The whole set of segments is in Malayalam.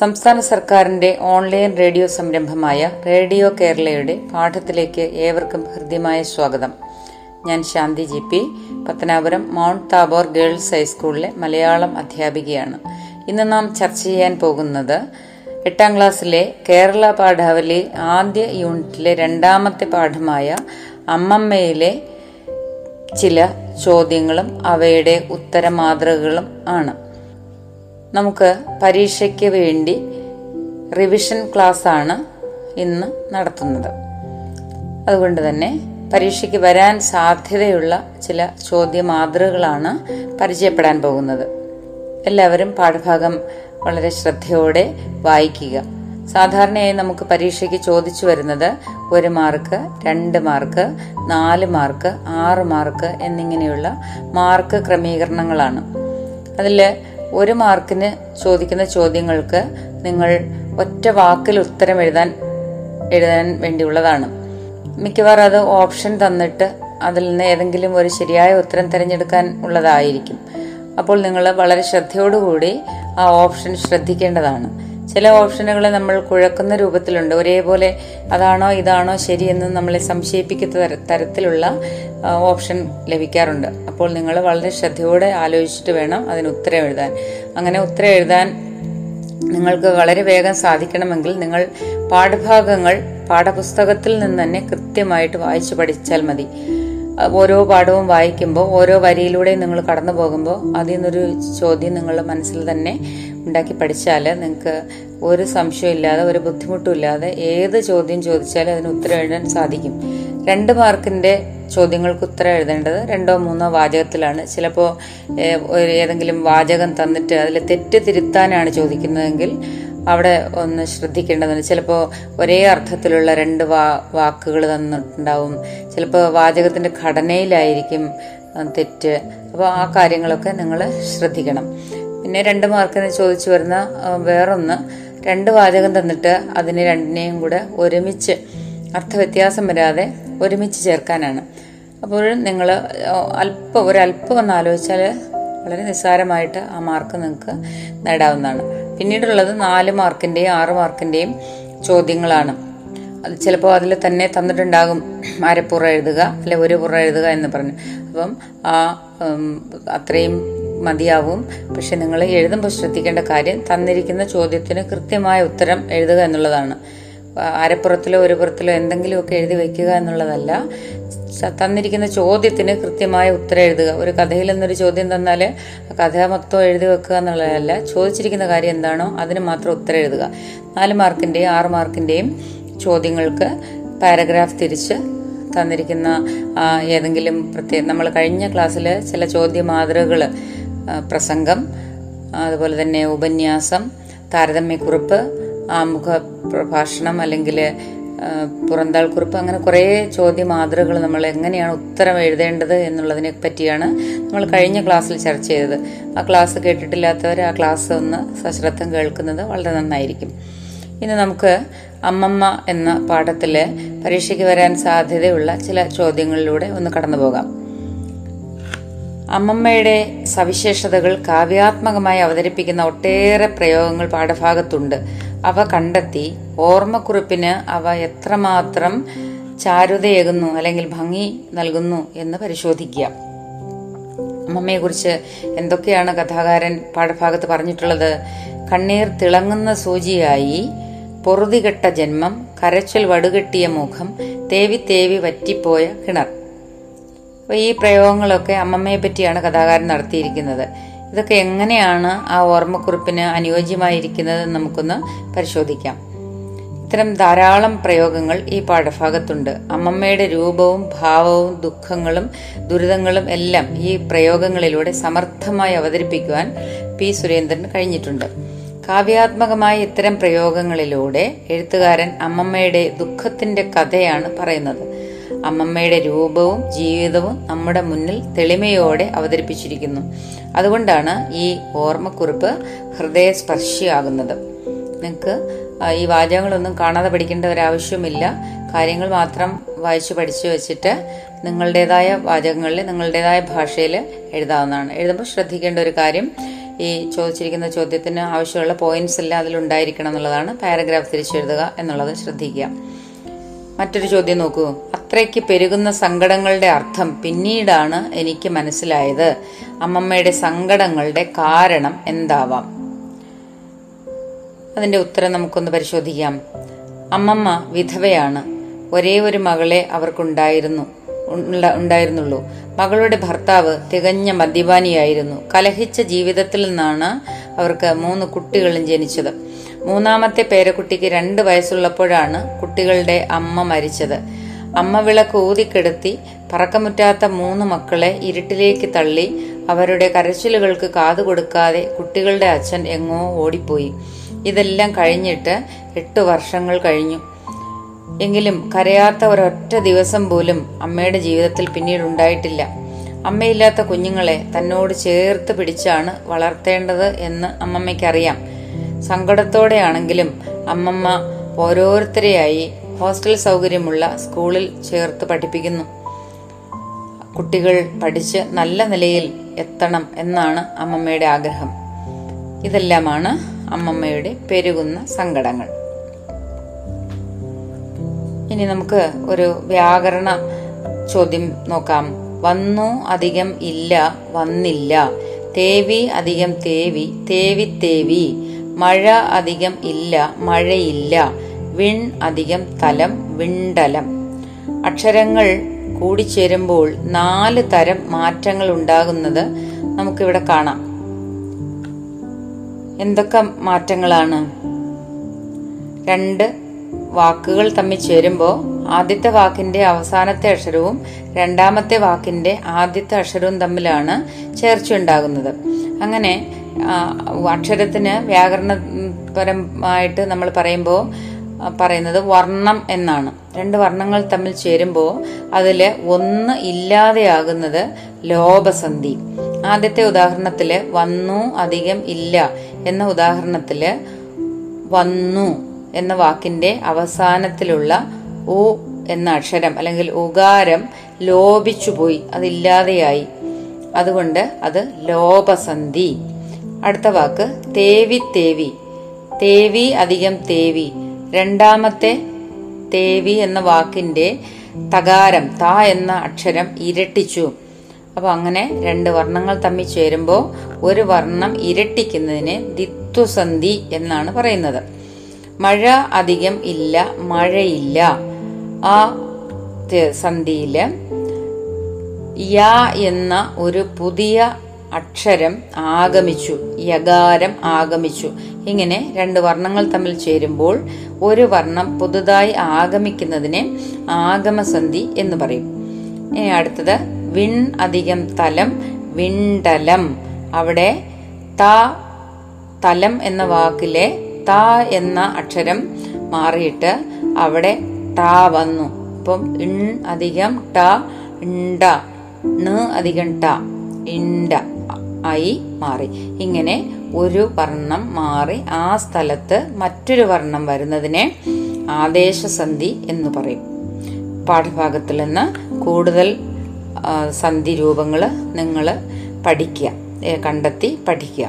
സംസ്ഥാന സർക്കാരിന്റെ ഓൺലൈൻ റേഡിയോ സംരംഭമായ റേഡിയോ കേരളയുടെ പാഠത്തിലേക്ക് ഏവർക്കും ഹൃദ്യമായ സ്വാഗതം. ഞാൻ Shanti G P. Pathanapuram Mount Tabor Girls ഹൈസ്കൂളിലെ മലയാളം അധ്യാപികയാണ്. ഇന്ന് നാം ചർച്ച ചെയ്യാൻ പോകുന്നത് എട്ടാം ക്ലാസ്സിലെ കേരള പാഠാവലി ആദ്യ യൂണിറ്റിലെ രണ്ടാമത്തെ പാഠമായ അമ്മമ്മയിലെ ചില ചോദ്യങ്ങളും അവയുടെ ഉത്തരമാതൃകകളും ആണ്. നമുക്ക് പരീക്ഷയ്ക്ക് വേണ്ടി റിവിഷൻ ക്ലാസ് ആണ് ഇന്ന് നടത്തുന്നത്. അതുകൊണ്ട് തന്നെ പരീക്ഷയ്ക്ക് വരാൻ സാധ്യതയുള്ള ചില ചോദ്യ മാതൃകകളാണ് പരിചയപ്പെടാൻ പോകുന്നത്. എല്ലാവരും പാഠഭാഗം വളരെ ശ്രദ്ധയോടെ വായിക്കുക. സാധാരണയായി നമുക്ക് പരീക്ഷയ്ക്ക് ചോദിച്ചു വരുന്നത് ഒരു മാർക്ക് രണ്ട് മാർക്ക് നാല് മാർക്ക് ആറ് മാർക്ക് എന്നിങ്ങനെയുള്ള മാർക്ക് ക്രമീകരണങ്ങളാണ്. അതിൽ ഒരു മാർക്കിന് ചോദിക്കുന്ന ചോദ്യങ്ങൾക്ക് നിങ്ങൾ ഒറ്റ വാക്കിൽ ഉത്തരം എഴുതാൻ എഴുതാൻ വേണ്ടിയുള്ളതാണ്. മിക്കവാറും അത് ഓപ്ഷൻ തന്നിട്ട് അതിൽ നിന്ന് ഏതെങ്കിലും ഒരു ശരിയായ ഉത്തരം തിരഞ്ഞെടുക്കാൻ ഉള്ളതായിരിക്കും. അപ്പോൾ നിങ്ങൾ വളരെ ശ്രദ്ധയോടുകൂടി ആ ഓപ്ഷൻ ശ്രദ്ധിക്കേണ്ടതാണ്. ചില ഓപ്ഷനുകൾ നമ്മൾ കുഴക്കുന്ന രൂപത്തിലുണ്ട്. ഒരേപോലെ അതാണോ ഇതാണോ ശരിയെന്ന് നമ്മളെ സംശയിപ്പിക്കുന്ന തരത്തിലുള്ള ഓപ്ഷൻ ലഭിക്കാറുണ്ട്. അപ്പോൾ നിങ്ങൾ വളരെ ശ്രദ്ധയോടെ ആലോചിച്ചിട്ട് വേണം അതിന് ഉത്തരം എഴുതാൻ. അങ്ങനെ ഉത്തരം എഴുതാൻ നിങ്ങൾക്ക് വളരെ വേഗം സാധിക്കണമെങ്കിൽ നിങ്ങൾ പാഠഭാഗങ്ങൾ പാഠപുസ്തകത്തിൽ നിന്ന് തന്നെ കൃത്യമായിട്ട് വായിച്ചു പഠിച്ചാൽ മതി. ഓരോ പാഠവും വായിക്കുമ്പോൾ ഓരോ വരിയിലൂടെ നിങ്ങൾ കടന്നു പോകുമ്പോൾ അതിൽ നിന്നൊരു ചോദ്യം നിങ്ങളുടെ മനസ്സിൽ തന്നെ ഉണ്ടാക്കി പഠിച്ചാൽ നിങ്ങൾക്ക് ഒരു സംശയമില്ലാതെ ഒരു ബുദ്ധിമുട്ടും ഇല്ലാതെ ഏത് ചോദ്യം ചോദിച്ചാലും അതിന് ഉത്തരം എഴുതാൻ സാധിക്കും. രണ്ട് മാർക്കിന്റെ ചോദ്യങ്ങൾക്ക് ഉത്തരം എഴുതേണ്ടത് രണ്ടോ മൂന്നോ വാചകത്തിലാണ്. ചിലപ്പോൾ ഏതെങ്കിലും വാചകം തന്നിട്ട് അതിൽ തെറ്റ് തിരുത്താനാണ് ചോദിക്കുന്നതെങ്കിൽ അവിടെ ഒന്ന് ശ്രദ്ധിക്കേണ്ടതുണ്ട്. ചിലപ്പോൾ ഒരേ അർത്ഥത്തിലുള്ള രണ്ട് വാ വാക്കുകൾ തന്നിട്ടുണ്ടാവും. ചിലപ്പോൾ വാചകത്തിന്റെ ഘടനയിലായിരിക്കും തെറ്റ്. അപ്പോൾ ആ കാര്യങ്ങളൊക്കെ നിങ്ങൾ ശ്രദ്ധിക്കണം. പിന്നെ രണ്ട് മാർക്കിന് ചോദിച്ചു വരുന്ന വേറൊന്ന്. രണ്ട് വാചകം തന്നിട്ട് അതിനെ രണ്ടിനെയും കൂടെ ഒരുമിച്ച് അർത്ഥവ്യത്യാസം വരാതെ ഒരുമിച്ച് ചേർക്കാനാണ്. അപ്പോൾ നിങ്ങൾ അല്പം ഒരല്പം ഒന്ന് ആലോചിച്ചാൽ വളരെ നിസ്സാരമായിട്ട് ആ മാർക്ക് നിങ്ങൾക്ക് നേടാവുന്നതാണ്. പിന്നീടുള്ളത് നാല് മാർക്കിന്റെയും ആറ് മാർക്കിന്റെയും ചോദ്യങ്ങളാണ്. അത് ചിലപ്പോൾ അതിൽ തന്നെ തന്നിട്ടുണ്ടാകും അരപ്പുറ എഴുതുക അല്ലെ ഒരു പുറ എഴുതുക എന്ന് പറഞ്ഞു. അപ്പം ആ അത്രയും മതിയാവും. പക്ഷെ നിങ്ങൾ എഴുതുമ്പോൾ ശ്രദ്ധിക്കേണ്ട കാര്യം തന്നിരിക്കുന്ന ചോദ്യത്തിന് കൃത്യമായ ഉത്തരം എഴുതുക എന്നുള്ളതാണ്. അരപ്പുറത്തിലോ ഒരു പുറത്തിലോ എന്തെങ്കിലുമൊക്കെ എഴുതി വെക്കുക എന്നുള്ളതല്ല. തന്നിരിക്കുന്ന ചോദ്യത്തിന് കൃത്യമായ ഉത്തരം എഴുതുക. ഒരു കഥയിൽ നിന്നൊരു ചോദ്യം തന്നാൽ ആ കഥ മൊത്തം എഴുതി വെക്കുക എന്നുള്ളതല്ല. ചോദിച്ചിരിക്കുന്ന കാര്യം എന്താണോ അതിന് മാത്രം ഉത്തരം എഴുതുക. നാല് മാർക്കിന്റെയും ആറ് മാർക്കിന്റെയും ചോദ്യങ്ങൾക്ക് പാരഗ്രാഫ് തിരിച്ച് തന്നിരിക്കുന്ന ഏതെങ്കിലും പ്രത്യേക നമ്മൾ കഴിഞ്ഞ ക്ലാസ്സിൽ ചില ചോദ്യ മാതൃകകൾ പ്രസംഗം അതുപോലെ തന്നെ ഉപന്യാസം താരതമ്യക്കുറിപ്പ് ആമുഖ പ്രഭാഷണം അല്ലെങ്കിൽ പുറന്താൾ കുറിപ്പ് അങ്ങനെ കുറേ ചോദ്യ മാതൃകൾ നമ്മൾ എങ്ങനെയാണ് ഉത്തരം എഴുതേണ്ടത് എന്നുള്ളതിനെ പറ്റിയാണ് നമ്മൾ കഴിഞ്ഞ ക്ലാസ്സിൽ ചർച്ച ചെയ്തത്. ആ ക്ലാസ് കേട്ടിട്ടില്ലാത്തവർ ആ ക്ലാസ് ഒന്ന് സശ്രദ്ധം കേൾക്കുന്നത് വളരെ നന്നായിരിക്കും. ഇന്ന് നമുക്ക് അമ്മമ്മ എന്ന പാഠത്തിലെ പരീക്ഷയ്ക്ക് വരാൻ സാധ്യതയുള്ള ചില ചോദ്യങ്ങളിലൂടെ ഒന്ന് കടന്നു പോകാം. അമ്മമ്മയുടെ സവിശേഷതകൾ കാവ്യാത്മകമായി അവതരിപ്പിക്കുന്ന ഒട്ടേറെ പ്രയോഗങ്ങൾ പാഠഭാഗത്തുണ്ട്. അവ കണ്ടെത്തി. ഓർമ്മക്കുറിപ്പിന് അവ എത്രമാത്രം ചാരുതയേകുന്നു അല്ലെങ്കിൽ ഭംഗി നൽകുന്നു എന്ന് പരിശോധിക്കുക. അമ്മമ്മയെക്കുറിച്ച് എന്തൊക്കെയാണ് കഥാകാരൻ പാഠഭാഗത്ത് പറഞ്ഞിട്ടുള്ളത്? കണ്ണീർ തിളങ്ങുന്ന സൂചിയായി പൊറുതികെട്ട ജന്മം കരച്ചൽ വടുകെട്ടിയ മുഖം തേവി തേവി വറ്റിപ്പോയ കിണർ. ഈ പ്രയോഗങ്ങളൊക്കെ അമ്മമ്മയെ പറ്റിയാണ് കഥാകാരൻ നടത്തിയിരിക്കുന്നത്. ഇതൊക്കെ എങ്ങനെയാണ് ആ ഓർമ്മക്കുറിപ്പിന് അനുയോജ്യമായിരിക്കുന്നത് നമുക്കൊന്ന് പരിശോധിക്കാം. ഇത്തരം ധാരാളം പ്രയോഗങ്ങൾ ഈ പാഠഭാഗത്തുണ്ട്. അമ്മമ്മയുടെ രൂപവും ഭാവവും ദുഃഖങ്ങളും ദുരിതങ്ങളും എല്ലാം ഈ പ്രയോഗങ്ങളിലൂടെ സമർത്ഥമായി അവതരിപ്പിക്കുവാൻ പി സുരേന്ദ്രൻ കഴിഞ്ഞിട്ടുണ്ട്. കാവ്യാത്മകമായ ഇത്തരം പ്രയോഗങ്ങളിലൂടെ എഴുത്തുകാരൻ അമ്മമ്മയുടെ ദുഃഖത്തിന്റെ കഥയാണ് പറയുന്നത്. അമ്മമ്മയുടെ രൂപവും ജീവിതവും നമ്മുടെ മുന്നിൽ തെളിമയോടെ അവതരിപ്പിച്ചിരിക്കുന്നു. അതുകൊണ്ടാണ് ഈ ഓർമ്മക്കുറിപ്പ് ഹൃദയസ്പർശിയാകുന്നത്. നിങ്ങൾക്ക് ഈ വാചകങ്ങളൊന്നും കാണാതെ പഠിക്കേണ്ട ഒരാവശ്യമില്ല കാര്യങ്ങൾ മാത്രം വായിച്ചു പഠിച്ചു വെച്ചിട്ട് നിങ്ങളുടേതായ വാചകങ്ങളിൽ നിങ്ങളുടേതായ ഭാഷയിൽ എഴുതാവുന്നതാണ്. എഴുതുമ്പോൾ ശ്രദ്ധിക്കേണ്ട ഒരു കാര്യം ഈ ചോദിച്ചിരിക്കുന്ന ചോദ്യത്തിന് ആവശ്യമുള്ള പോയിന്റ്സ് എല്ലാം അതിലുണ്ടായിരിക്കണം എന്നുള്ളതാണ്. പാരഗ്രാഫ് തിരിച്ചെഴുതുക എന്നുള്ളത് ശ്രദ്ധിക്കുക. മറ്റൊരു ചോദ്യം നോക്കൂ. അത്രയ്ക്ക് പെരുകുന്ന സങ്കടങ്ങളുടെ അർത്ഥം പിന്നീടാണ് എനിക്ക് മനസ്സിലായത്. അമ്മമ്മയുടെ സങ്കടങ്ങളുടെ കാരണം എന്താവാം? അതിന്റെ ഉത്തരം നമുക്കൊന്ന് പരിശോധിക്കാം. അമ്മമ്മ വിധവയാണ്. ഒരേ ഒരു മകളെ അവർക്കുണ്ടായിരുന്നു ഉണ്ടായിരുന്നുള്ളൂ. മകളുടെ ഭർത്താവ് തികഞ്ഞ മദ്യപാനിയായിരുന്നു. കലഹിച്ച ജീവിതത്തിൽ നിന്നാണ് അവർക്ക് മൂന്ന് കുട്ടികളും ജനിച്ചത്. മൂന്നാമത്തെ പേരക്കുട്ടിക്ക് രണ്ട് വയസ്സുള്ളപ്പോഴാണ് കുട്ടികളുടെ അമ്മ മരിച്ചത്. അമ്മ വിളക്ക് ഊതിക്കെടുത്തി പറക്കമുറ്റാത്ത മൂന്ന് മക്കളെ ഇരുട്ടിലേക്ക് തള്ളി അവരുടെ കരച്ചിലുകൾക്ക് കാതു കൊടുക്കാതെ കുട്ടികളുടെ അച്ഛൻ എങ്ങോ ഓടിപ്പോയി. ഇതെല്ലാം കഴിഞ്ഞിട്ട് എട്ട് വർഷങ്ങൾ കഴിഞ്ഞു. എങ്കിലും കരയാത്ത ഒരൊറ്റ ദിവസം പോലും അമ്മയുടെ ജീവിതത്തിൽ പിന്നീട് ഉണ്ടായിട്ടില്ല. അമ്മയില്ലാത്ത കുഞ്ഞുങ്ങളെ തന്നോട് ചേർത്ത് പിടിച്ചാണ് വളർത്തേണ്ടത് എന്ന് അമ്മമ്മയ്ക്കറിയാം. സങ്കടത്തോടെയാണെങ്കിലും അമ്മമ്മ ഓരോരുത്തരെയായി ഹോസ്റ്റൽ സൗകര്യമുള്ള സ്കൂളിൽ ചേർത്ത് പഠിപ്പിക്കുന്നു. കുട്ടികൾ പഠിച്ച് നല്ല നിലയിൽ എത്തണം എന്നാണ് അമ്മമ്മയുടെ ആഗ്രഹം. ഇതെല്ലാമാണ് അമ്മമ്മയുടെ പെരുകുന്ന സങ്കടങ്ങൾ. ഇനി നമുക്ക് ഒരു വ്യാകരണ ചോദ്യം നോക്കാം. വന്നു അധികം ഇല്ല വന്നില്ല. തേവി അധികം തേവി തേവി തേവി. മഴ അധികം ഇല്ല മഴയില്ല. വിൺ അധികം തലം വിണ്ടലം. അക്ഷരങ്ങൾ കൂടിച്ചേരുമ്പോൾ നാല് തരം മാറ്റങ്ങൾ ഉണ്ടാകുന്നത് നമുക്കിവിടെ കാണാം. എന്തൊക്കെ മാറ്റങ്ങളാണ്? രണ്ട് വാക്കുകൾ തമ്മിൽ ചേരുമ്പോൾ ആദ്യത്തെ വാക്കിന്റെ അവസാനത്തെ അക്ഷരവും രണ്ടാമത്തെ വാക്കിന്റെ ആദ്യത്തെ അക്ഷരവും തമ്മിലാണ് ചേർച്ചയുണ്ടാകുന്നത് അങ്ങനെ അക്ഷരത്തിന് വ്യാകരണപരമായിട്ട് നമ്മൾ പറയുമ്പോൾ പറയുന്നത് വർണം എന്നാണ്. രണ്ട് വർണങ്ങൾ തമ്മിൽ ചേരുമ്പോൾ അതിൽ ഒന്ന് ഇല്ലാതെയാകുന്നത് ലോപസന്ധി. ആദ്യത്തെ ഉദാഹരണത്തിൽ വന്നു അധികം ഇല്ല എന്ന ഉദാഹരണത്തിൽ വന്നു എന്ന വാക്കിന്റെ അവസാനത്തിലുള്ള ഉ എന്ന അക്ഷരം അല്ലെങ്കിൽ ഉകാരം ലോപിച്ചുപോയി അതില്ലാതെയായി അതുകൊണ്ട് അത് ലോപസന്ധി. അടുത്ത വാക്ക് തേവി തേവി. തേവി അധികം തേവി. രണ്ടാമത്തെ തേവി എന്ന വാക്കിന്റെ തകാരം ത എന്ന അക്ഷരം ഇരട്ടിച്ചു. അപ്പൊ അങ്ങനെ രണ്ട് വർണങ്ങൾ തമ്മിൽ ചേരുമ്പോൾ ഒരു വർണം ഇരട്ടിക്കുന്നതിന് ദിത്വസന്ധി എന്നാണ് പറയുന്നത്. മഴ അധികം ഇല്ല മഴയില്ല. ആ സന്ധിയിൽ യ എന്ന ഒരു പുതിയ അക്ഷരം ആഗമിച്ചു യകാരം ആഗമിച്ചു. ഇങ്ങനെ രണ്ട് വർണങ്ങൾ തമ്മിൽ ചേരുമ്പോൾ ഒരു വർണം പുതുതായി ആഗമിക്കുന്നതിനെ ആഗമസന്ധി എന്ന് പറയും. ഇനി അടുത്തത് വിൺ അധികം തലം വിണ്ടലം. അവിടെ ത തലം എന്ന വാക്കിലെ ത എന്ന അക്ഷരം മാറിയിട്ട് അവിടെ ട വന്നു. അപ്പം ഇൺ അധികം ട ഇണ്ട അധികം ട ഇണ്ട. ആയി മാറി. ഇങ്ങനെ ഒരു വർണം മാറി ആ സ്ഥലത്ത് മറ്റൊരു വർണം വരുന്നതിനെ ആദേശസന്ധി എന്ന് പറയും. പാഠഭാഗത്തിൽ നിന്ന് കൂടുതൽ സന്ധി രൂപങ്ങൾ നിങ്ങൾ പഠിക്കുക കണ്ടെത്തി പഠിക്കുക.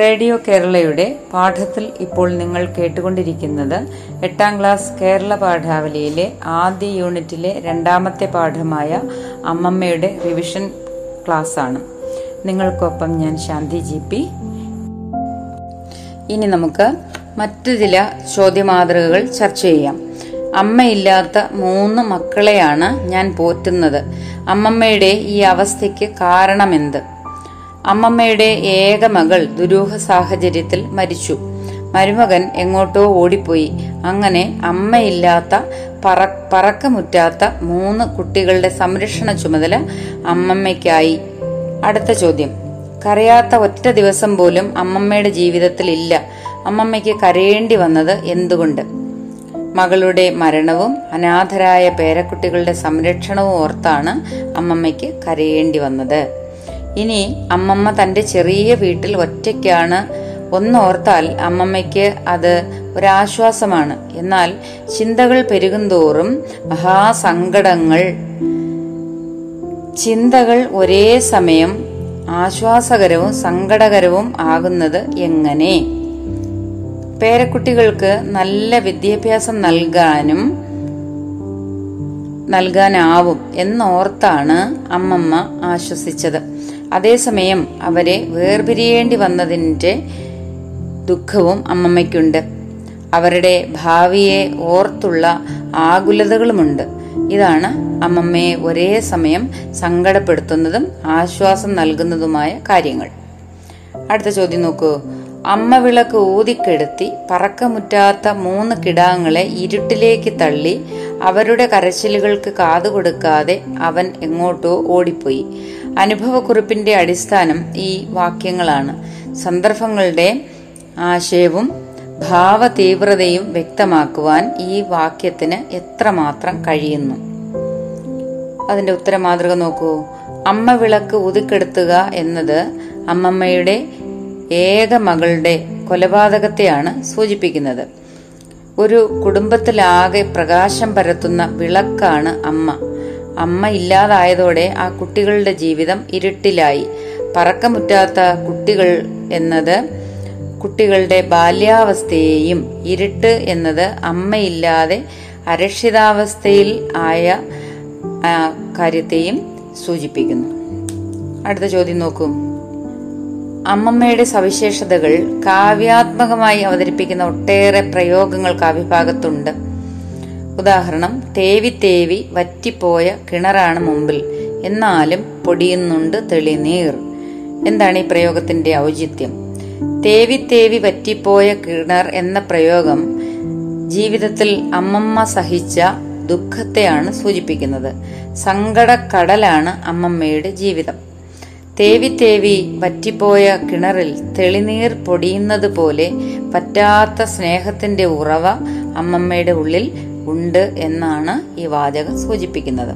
റേഡിയോ കേരളയുടെ പാഠത്തിൽ ഇപ്പോൾ നിങ്ങൾ കേട്ടുകൊണ്ടിരിക്കുന്നത് എട്ടാം ക്ലാസ് കേരള പാഠാവലിയിലെ ആദ്യ യൂണിറ്റിലെ രണ്ടാമത്തെ പാഠമായ അമ്മമ്മയുടെ റിവിഷൻ ക്ലാസ് ആണ്. നിങ്ങൾക്കൊപ്പം ഞാൻ ശാന്തി ജി പി. ഇനി നമുക്ക് മറ്റു ചില ചോദ്യമാതൃകകൾ ചർച്ച ചെയ്യാം. അമ്മയില്ലാത്ത മൂന്ന് മക്കളെയാണ് ഞാൻ പോറ്റുന്നത്. അമ്മമ്മയുടെ ഈ അവസ്ഥയ്ക്ക് കാരണമെന്ത്? അമ്മമ്മയുടെ ഏക മകൾ ദുരൂഹ സാഹചര്യത്തിൽ മരിച്ചു. മരുമകൻ എങ്ങോട്ടോ ഓടിപ്പോയി. അങ്ങനെ അമ്മയില്ലാത്ത പറ പറക്കമുറ്റാത്ത മൂന്ന് കുട്ടികളുടെ സംരക്ഷണ ചുമതല അമ്മമ്മയ്ക്കായി. അടുത്ത ചോദ്യം. കരയാത്ത ഒറ്റ ദിവസം പോലും അമ്മമ്മയുടെ ജീവിതത്തിൽ ഇല്ല. അമ്മമ്മയ്ക്ക് കരയേണ്ടി വന്നത് എന്തുകൊണ്ട്? മകളുടെ മരണവും അനാഥരായ പേരക്കുട്ടികളുടെ സംരക്ഷണവും ഓർത്താണ് അമ്മമ്മയ്ക്ക് കരയേണ്ടി വന്നത്. ഇനി അമ്മമ്മ തന്റെ ചെറിയ വീട്ടിൽ ഒറ്റയ്ക്കാണ്. ഒന്നോർത്താൽ അമ്മമ്മയ്ക്ക് അത് ഒരാശ്വാസമാണ്. എന്നാൽ ചിന്തകൾ പെരുകുന്തോറും മഹാസങ്കടങ്ങൾ ചിന്തകൾ ഒരേ സമയം ആശ്വാസകരവും സങ്കടകരവും ആകുന്നത് എങ്ങനെ? പേരക്കുട്ടികൾക്ക് നല്ല വിദ്യാഭ്യാസം നൽകാനും നൽകാനാവും എന്നോർത്താണ് അമ്മമ്മ ആശ്വസിച്ചത്. അതേസമയം അവരെ വേർപിരിയേണ്ടി വന്നതിന്റെ ദുഃഖവും അമ്മമ്മയ്ക്കുണ്ട്. അവരുടെ ഭാവിയെ ഓർത്തുള്ള ആകുലതകളുമുണ്ട്. ഇതാണ് അമ്മമ്മയെ ഒരേ സമയം സങ്കടപ്പെടുത്തുന്നതും ആശ്വാസം നൽകുന്നതുമായ കാര്യങ്ങൾ. അടുത്ത ചോദ്യം നോക്കൂ. അമ്മ വിളക്ക് ഊതിക്കെടുത്തി പറക്കമുറ്റാത്ത മൂന്ന് കിടാങ്ങളെ ഇരുട്ടിലേക്ക് തള്ളി അവരുടെ കരച്ചിലുകൾക്ക് കാതുകൊടുക്കാതെ അവൻ എങ്ങോട്ടോ ഓടിപ്പോയി. അനുഭവക്കുറിപ്പിന്റെ അടിസ്ഥാനം ഈ വാക്യങ്ങളാണ്. സന്ദർഭങ്ങളുടെ ആശയവും ഭാവതീവ്രതയും വ്യക്തമാക്കുവാൻ ഈ വാക്യത്തിന് എത്രമാത്രം കഴിയുന്നു? അതിന്റെ ഉത്തര മാതൃക നോക്കൂ. അമ്മ വിളക്ക് ഒതുക്കെടുത്തുക എന്നത് അമ്മമ്മയുടെ ഏക മകളുടെ കൊലപാതകത്തെയാണ് സൂചിപ്പിക്കുന്നത്. ഒരു കുടുംബത്തിലാകെ പ്രകാശം പരത്തുന്ന വിളക്കാണ് അമ്മ. അമ്മ ഇല്ലാതായതോടെ ആ കുട്ടികളുടെ ജീവിതം ഇരുട്ടിലായി. പറക്കമുറ്റാത്ത കുട്ടികൾ എന്നത് കുട്ടികളുടെ ബാല്യാവസ്ഥയെയും ഇരുട്ട് എന്നത് അമ്മയില്ലാതെ അരക്ഷിതാവസ്ഥയിൽ ആയ കാര്യത്തെയും സൂചിപ്പിക്കുന്നു. അടുത്ത ചോദ്യം നോക്കൂ. അമ്മമ്മയുടെ സവിശേഷതകൾ കാവ്യാത്മകമായി അവതരിപ്പിക്കുന്ന ഒട്ടേറെ പ്രയോഗങ്ങൾ കാവ്യഭാഗത്തുണ്ട്. ഉദാഹരണം തേവി തേവി വറ്റിപ്പോയ കിണറാണ് മുമ്പിൽ. എന്നാലും പൊടിയുന്നുണ്ട് തെളിനീർ. എന്താണ് ഈ പ്രയോഗത്തിന്റെ ഔചിത്യം? തേവി തേവി വറ്റിപ്പോയ കിണർ എന്ന പ്രയോഗം ജീവിതത്തിൽ അമ്മമ്മ സഹിച്ച ദുഃഖത്തെയാണ് സൂചിപ്പിക്കുന്നത്. സങ്കടക്കടലാണ് അമ്മമ്മയുടെ ജീവിതം. തേവി തേവി വറ്റിപ്പോയ കിണറിൽ തെളിനീർ പൊടിയുന്നത് പോലെ പറ്റാത്ത സ്നേഹത്തിന്റെ ഉറവ അമ്മമ്മയുടെ ഉള്ളിൽ ഉണ്ട് എന്നാണ് ഈ വാചകം സൂചിപ്പിക്കുന്നത്.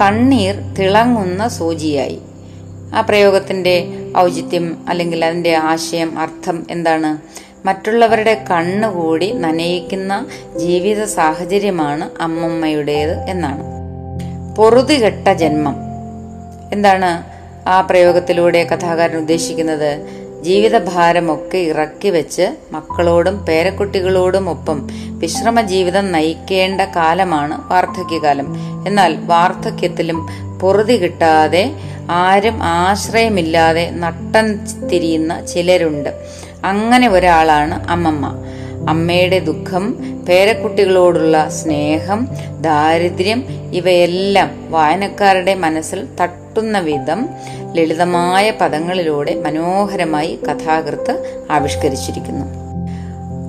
കണ്ണീർ തിളങ്ങുന്ന സൂചിയായി. ആ പ്രയോഗത്തിന്റെ ഔചിത്യം അല്ലെങ്കിൽ അതിന്റെ ആശയം അർത്ഥം എന്താണ്? മറ്റുള്ളവരുടെ കണ്ണുകൂടി നനയിക്കുന്ന ജീവിത സാഹചര്യമാണ് അമ്മമ്മയുടേത് എന്നാണ്. പൊറുതികെട്ട ജന്മം. എന്താണ്? ആ പ്രയോഗത്തിലൂടെ കഥാകാരൻ ഉദ്ദേശിക്കുന്നത് ജീവിതഭാരമൊക്കെ ഇറക്കി വെച്ച് മക്കളോടും പേരക്കുട്ടികളോടും ഒപ്പം വിശ്രമ ജീവിതം നയിക്കേണ്ട കാലമാണ് വാർദ്ധക്യകാലം. എന്നാൽ വാർദ്ധക്യത്തിലും പൊറുതി കിട്ടാതെ ആരും ആശ്രയമില്ലാതെ നട്ടൻ തിരിയുന്ന ചിലരുണ്ട്. അങ്ങനെ ഒരാളാണ് അമ്മമ്മ. അമ്മയുടെ ദുഃഖം പേരക്കുട്ടികളോടുള്ള സ്നേഹം ദാരിദ്ര്യം ഇവയെല്ലാം വായനക്കാരുടെ മനസ്സിൽ തട്ടുന്ന വിധം ലളിതമായ പദങ്ങളിലൂടെ മനോഹരമായി കഥാകൃത്ത് ആവിഷ്കരിച്ചിരിക്കുന്നു.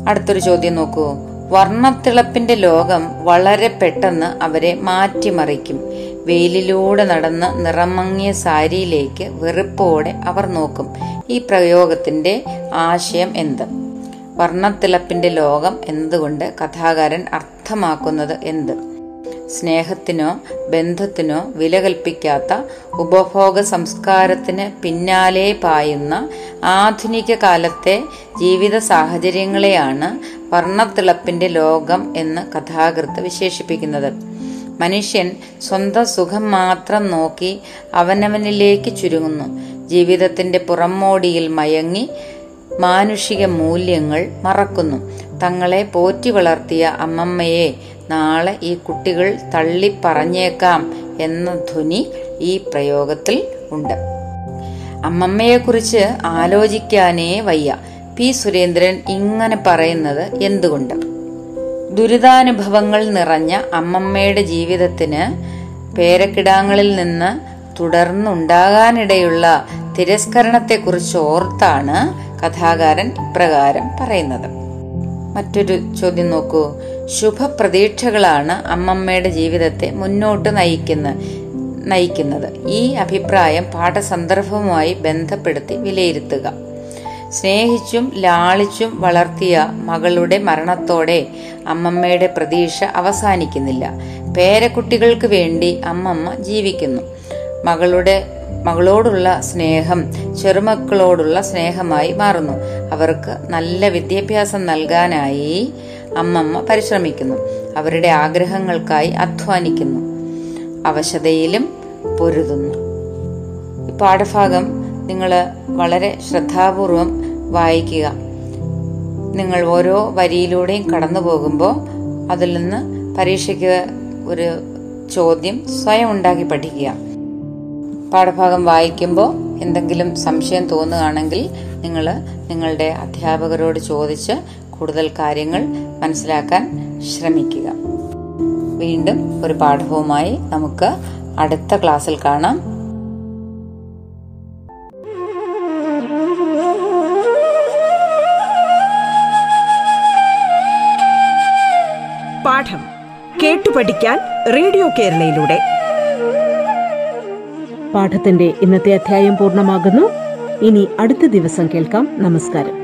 അടുത്തൊരു ചോദ്യം നോക്കൂ. വർണത്തിളപ്പിന്റെ ലോകം വളരെ പെട്ടെന്ന് അവരെ മാറ്റിമറിക്കും. വെയിലിലൂടെ നടന്ന് നിറമങ്ങിയ സാരിയിലേക്ക് വെറുപ്പോടെ അവർ നോക്കും. ഈ പ്രയോഗത്തിന്റെ ആശയം എന്ത്? വർണത്തിളപ്പിന്റെ ലോകം എന്നതുകൊണ്ട് കഥാകാരൻ അർത്ഥമാക്കുന്നത് എന്ത്? സ്നേഹത്തിനോ ബന്ധത്തിനോ വില കൽപ്പിക്കാത്ത ഉപഭോഗ സംസ്കാരത്തിന് പിന്നാലെ പായുന്ന ആധുനിക കാലത്തെ ജീവിത സാഹചര്യങ്ങളെയാണ് വർണത്തിളപ്പിന്റെ ലോകം എന്ന് കഥാകൃത്ത് വിശേഷിപ്പിക്കുന്നത്. മനുഷ്യൻ സ്വന്തം സുഖം മാത്രം നോക്കി അവനവനിലേക്ക് ചുരുങ്ങുന്നു. ജീവിതത്തിന്റെ പുറംമോടിയിൽ മയങ്ങി മാനുഷിക മൂല്യങ്ങൾ മറക്കുന്നു. തങ്ങളെ പോറ്റി വളർത്തിയ അമ്മമ്മയെ നാളെ ഈ കുട്ടികൾ തള്ളി പറഞ്ഞേക്കാം എന്ന ധ്വനി ഈ പ്രയോഗത്തിൽ ഉണ്ട്. അമ്മമ്മയെക്കുറിച്ച് ആലോചിക്കാനേ വയ്യ. പി സുരേന്ദ്രൻ ഇങ്ങനെ പറയുന്നത് എന്തുകൊണ്ട്? ദുരിതാനുഭവങ്ങൾ നിറഞ്ഞ അമ്മമ്മയുടെ ജീവിതത്തിന് പേരക്കിടാങ്ങളിൽ നിന്ന് തുടർന്നുണ്ടാകാനിടയുള്ള തിരസ്കരണത്തെക്കുറിച്ച് ഓർത്താണ് കഥാകാരൻ ഇപ്രകാരം പറയുന്നത്. മറ്റൊരു ചോദ്യം നോക്കൂ. ശുഭപ്രതീക്ഷകളാണ് അമ്മമ്മയുടെ ജീവിതത്തെ മുന്നോട്ട് നയിക്കുന്ന നയിക്കുന്നത്. ഈ അഭിപ്രായം പാഠസന്ദർഭവുമായി ബന്ധപ്പെടുത്തി വിലയിരുത്തുക. സ്നേഹിച്ചും ലാളിച്ചും വളർത്തിയ മകളുടെ മരണത്തോടെ അമ്മമ്മയുടെ പ്രതീക്ഷ അവസാനിക്കുന്നില്ല. പേരക്കുട്ടികൾക്ക് വേണ്ടി അമ്മമ്മ ജീവിക്കുന്നു. മകളുടെ മകളോടുള്ള സ്നേഹം ചെറുമക്കളോടുള്ള സ്നേഹമായി മാറുന്നു. അവർക്ക് നല്ല വിദ്യാഭ്യാസം നൽകാനായി അമ്മമ്മ പരിശ്രമിക്കുന്നു. അവരുടെ ആഗ്രഹങ്ങൾക്കായി അധ്വാനിക്കുന്നു. അവശതയിലും പൊരുതുന്നു. പാഠഭാഗം നിങ്ങൾ വളരെ ശ്രദ്ധാപൂർവം വായിക്കുക. നിങ്ങൾ ഓരോ വരിയിലൂടെയും കടന്നു പോകുമ്പോൾ അതിൽ നിന്ന് പരീക്ഷയ്ക്ക് ഒരു ചോദ്യം സ്വയം ഉണ്ടാക്കി പഠിക്കുക. പാഠഭാഗം വായിക്കുമ്പോൾ എന്തെങ്കിലും സംശയം തോന്നുകയാണെങ്കിൽ നിങ്ങൾ നിങ്ങളുടെ അധ്യാപകരോട് ചോദിച്ച് കൂടുതൽ കാര്യങ്ങൾ മനസ്സിലാക്കാൻ ശ്രമിക്കുക. വീണ്ടും ഒരു പാഠവുമായി നമുക്ക് അടുത്ത ക്ലാസ്സിൽ കാണാം. പാഠം കേട്ടു പഠിക്കാൻ റേഡിയോ കേരളയിലൂടെ. പാഠത്തിന്റെ ഇന്നത്തെ അധ്യായം പൂർണമാകുന്നു. ഇനി അടുത്ത ദിവസം കേൾക്കാം. നമസ്കാരം.